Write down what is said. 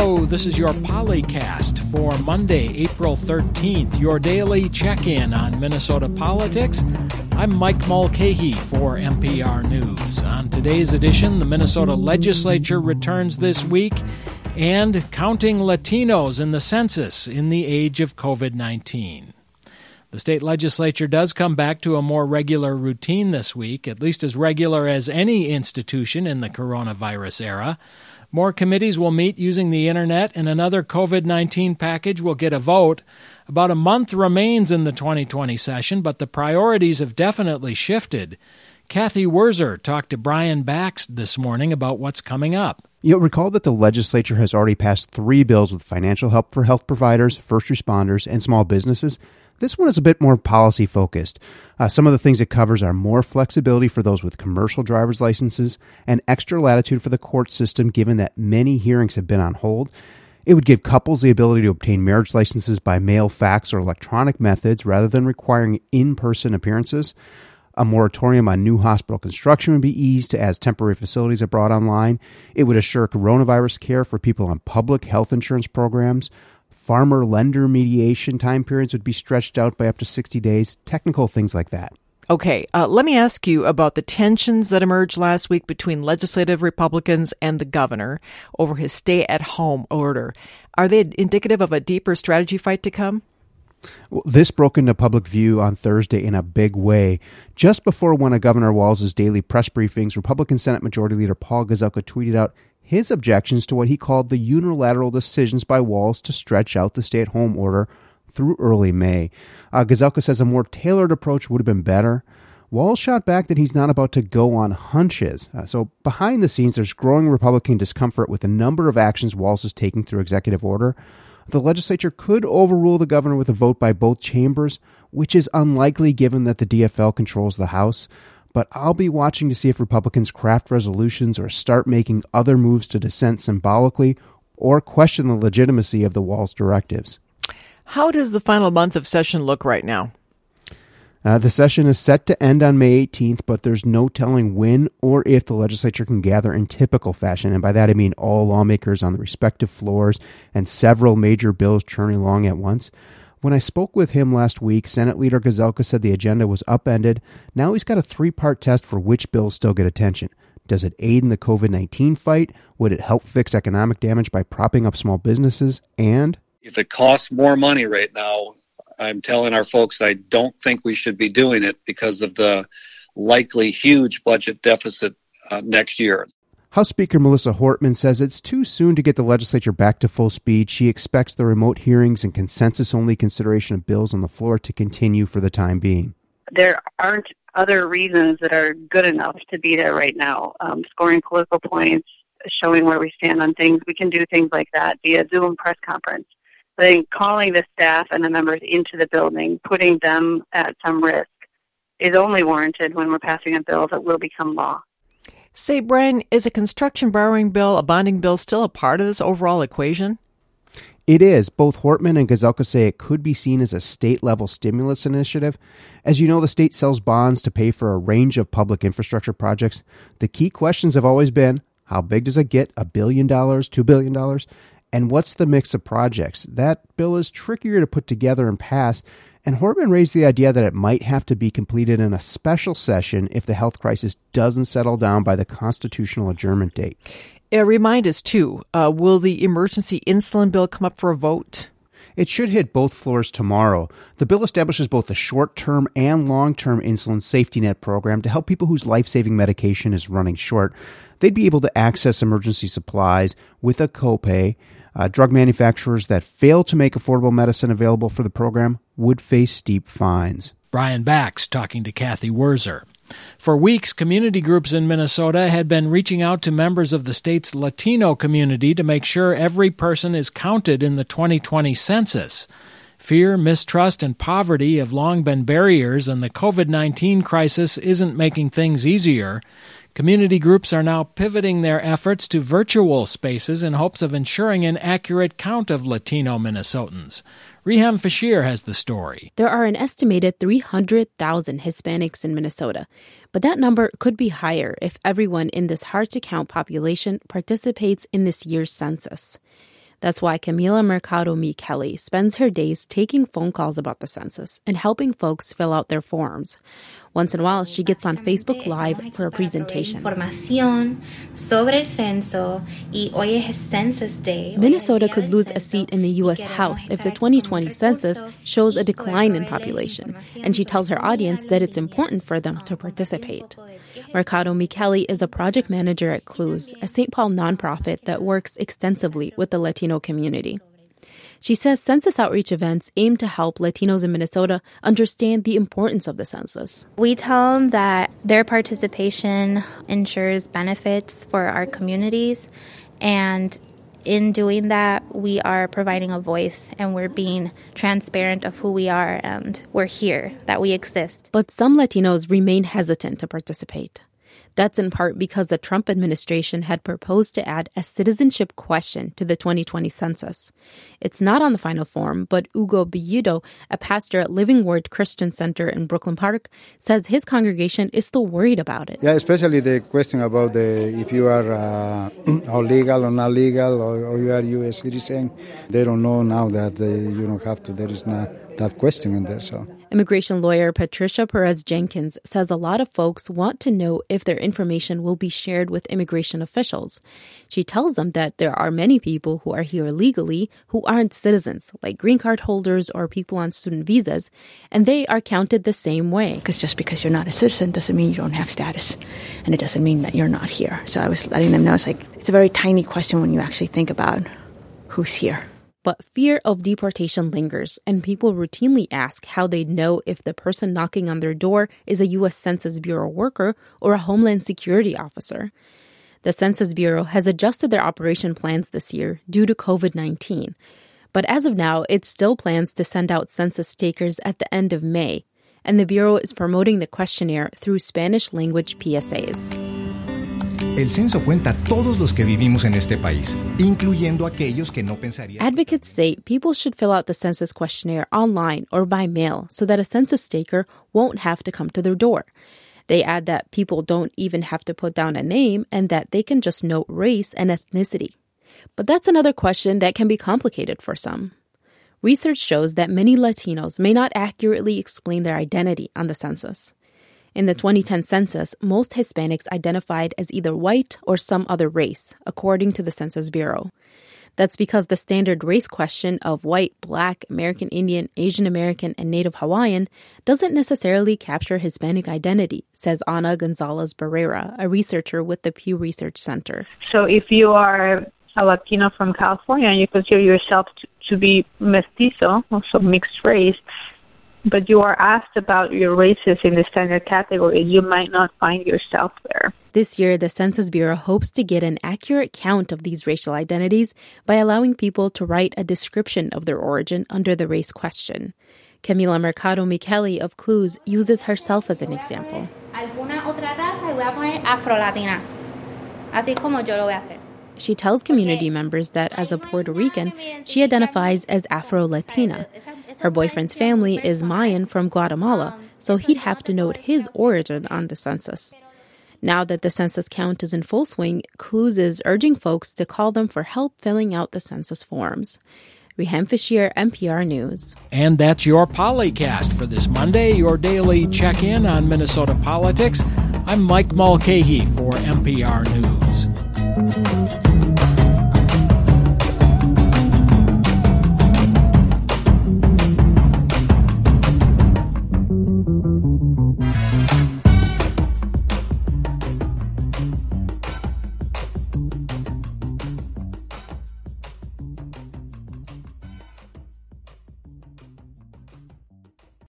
Hello, this is your Policast for Monday, April 13th, your daily check in on Minnesota politics. I'm Mike Mulcahy for MPR News. On today's edition, the Minnesota legislature returns this week and counting Latinos in the census in the age of COVID 19. The state legislature does come back to a more regular routine this week, at least as regular as any institution in the coronavirus era. More committees will meet using the internet, and another COVID 19 package will get a vote. About a month remains in the 2020 session, but the priorities have definitely shifted. Cathy Wurzer talked to Brian Bakst this morning about what's coming up. You'll recall that the legislature has already passed three bills with financial help for health providers, first responders, and small businesses. This one is a bit more policy focused. Uh, some of the things it covers are more flexibility for those with commercial driver's licenses and extra latitude for the court system, given that many hearings have been on hold. It would give couples the ability to obtain marriage licenses by mail, fax, or electronic methods rather than requiring in person appearances. A moratorium on new hospital construction would be eased as temporary facilities are brought online. It would assure coronavirus care for people on public health insurance programs. Farmer lender mediation time periods would be stretched out by up to 60 days, technical things like that. Okay, uh, let me ask you about the tensions that emerged last week between legislative Republicans and the governor over his stay at home order. Are they indicative of a deeper strategy fight to come? Well, this broke into public view on Thursday in a big way. Just before one of Governor Walz's daily press briefings, Republican Senate Majority Leader Paul Gazelka tweeted out his objections to what he called the unilateral decisions by Walz to stretch out the stay at home order through early May. Uh, Gazelka says a more tailored approach would have been better. Walz shot back that he's not about to go on hunches. Uh, so, behind the scenes, there's growing Republican discomfort with the number of actions Walz is taking through executive order. The legislature could overrule the governor with a vote by both chambers, which is unlikely given that the DFL controls the House but I'll be watching to see if Republicans craft resolutions or start making other moves to dissent symbolically or question the legitimacy of the Walz's directives. How does the final month of session look right now? Uh, the session is set to end on May 18th, but there's no telling when or if the legislature can gather in typical fashion. And by that I mean all lawmakers on the respective floors and several major bills churning along at once. When I spoke with him last week, Senate Leader Gazelka said the agenda was upended. Now he's got a three part test for which bills still get attention. Does it aid in the COVID 19 fight? Would it help fix economic damage by propping up small businesses? And if it costs more money right now, I'm telling our folks I don't think we should be doing it because of the likely huge budget deficit uh, next year. House Speaker Melissa Hortman says it's too soon to get the legislature back to full speed. She expects the remote hearings and consensus only consideration of bills on the floor to continue for the time being. There aren't other reasons that are good enough to be there right now. Um, scoring political points, showing where we stand on things, we can do things like that via Zoom press conference. But I think calling the staff and the members into the building, putting them at some risk, is only warranted when we're passing a bill that will become law. Say, Brian, is a construction borrowing bill, a bonding bill, still a part of this overall equation? It is. Both Hortman and Gazelka say it could be seen as a state level stimulus initiative. As you know, the state sells bonds to pay for a range of public infrastructure projects. The key questions have always been how big does it get? A billion dollars, two billion dollars? And what's the mix of projects? That bill is trickier to put together and pass and Hortman raised the idea that it might have to be completed in a special session if the health crisis doesn't settle down by the constitutional adjournment date. Uh, remind us, too, uh, will the emergency insulin bill come up for a vote? It should hit both floors tomorrow. The bill establishes both a short term and long term insulin safety net program to help people whose life saving medication is running short. They'd be able to access emergency supplies with a copay. Uh, drug manufacturers that fail to make affordable medicine available for the program would face steep fines. Brian Bakst talking to Cathy Wurzer. For weeks, community groups in Minnesota had been reaching out to members of the state's Latino community to make sure every person is counted in the 2020 census. Fear, mistrust, and poverty have long been barriers, and the COVID 19 crisis isn't making things easier. Community groups are now pivoting their efforts to virtual spaces in hopes of ensuring an accurate count of Latino Minnesotans. Riham Feshir has the story. There are an estimated 300,000 Hispanics in Minnesota, but that number could be higher if everyone in this hard to count population participates in this year's census. That's why Camila Mercado Kelly spends her days taking phone calls about the census and helping folks fill out their forms. Once in a while, she gets on Facebook Live for a presentation. Minnesota could lose a seat in the U.S. House if the 2020 census shows a decline in population, and she tells her audience that it's important for them to participate. Mercado Micheli is a project manager at Clues, a St. Paul nonprofit that works extensively with the Latino community. She says census outreach events aim to help Latinos in Minnesota understand the importance of the census. We tell them that their participation ensures benefits for our communities, and in doing that, we are providing a voice and we're being transparent of who we are and we're here, that we exist. But some Latinos remain hesitant to participate. That's in part because the Trump administration had proposed to add a citizenship question to the 2020 census. It's not on the final form, but Hugo Bellido, a pastor at Living Word Christian Center in Brooklyn Park, says his congregation is still worried about it. Yeah, especially the question about the if you are uh, legal or not legal, or, or, you are U.S. citizen. They don't know now that they, you don't have to. There is not that question in there. So Immigration lawyer Patricia Perez Jenkins says a lot of folks want to know if their information will be shared with immigration officials. She tells them that there are many people who are here legally who aren't citizens, like green card holders or people on student visas, and they are counted the same way. Because just because you're not a citizen doesn't mean you don't have status, and it doesn't mean that you're not here. So I was letting them know it's like it's a very tiny question when you actually think about who's here. But fear of deportation lingers, and people routinely ask how they know if the person knocking on their door is a U.S. Census Bureau worker or a Homeland Security officer. The Census Bureau has adjusted their operation plans this year due to COVID 19. But as of now, it still plans to send out census takers at the end of May, and the Bureau is promoting the questionnaire through Spanish language PSAs. El censo cuenta todos los que vivimos en este país, incluyendo aquellos que no pensarían. Advocates say people should fill out the census questionnaire online or by mail so that a census taker won't have to come to their door. They add that people don't even have to put down a name and that they can just note race and ethnicity. But that's another question that can be complicated for some. Research shows that many Latinos may not accurately explain their identity on the census. In the 2010 census, most Hispanics identified as either white or some other race, according to the Census Bureau. That's because the standard race question of white, black, American Indian, Asian American, and Native Hawaiian doesn't necessarily capture Hispanic identity, says Ana Gonzalez Barrera, a researcher with the Pew Research Center. So if you are a Latino from California and you consider yourself to, to be mestizo, also mixed race, but you are asked about your races in the standard category, you might not find yourself there. This year, the Census Bureau hopes to get an accurate count of these racial identities by allowing people to write a description of their origin under the race question. Camila Mercado Micheli of Clues uses herself as an example. She tells community members that as a Puerto Rican, she identifies as Afro Latina. Her boyfriend's family is Mayan from Guatemala, so he'd have to note his origin on the census. Now that the census count is in full swing, Clues is urging folks to call them for help filling out the census forms. Riham Feshir, MPR News. And that's your Policast for this Monday, your daily check in on Minnesota politics. I'm Mike Mulcahy for MPR News.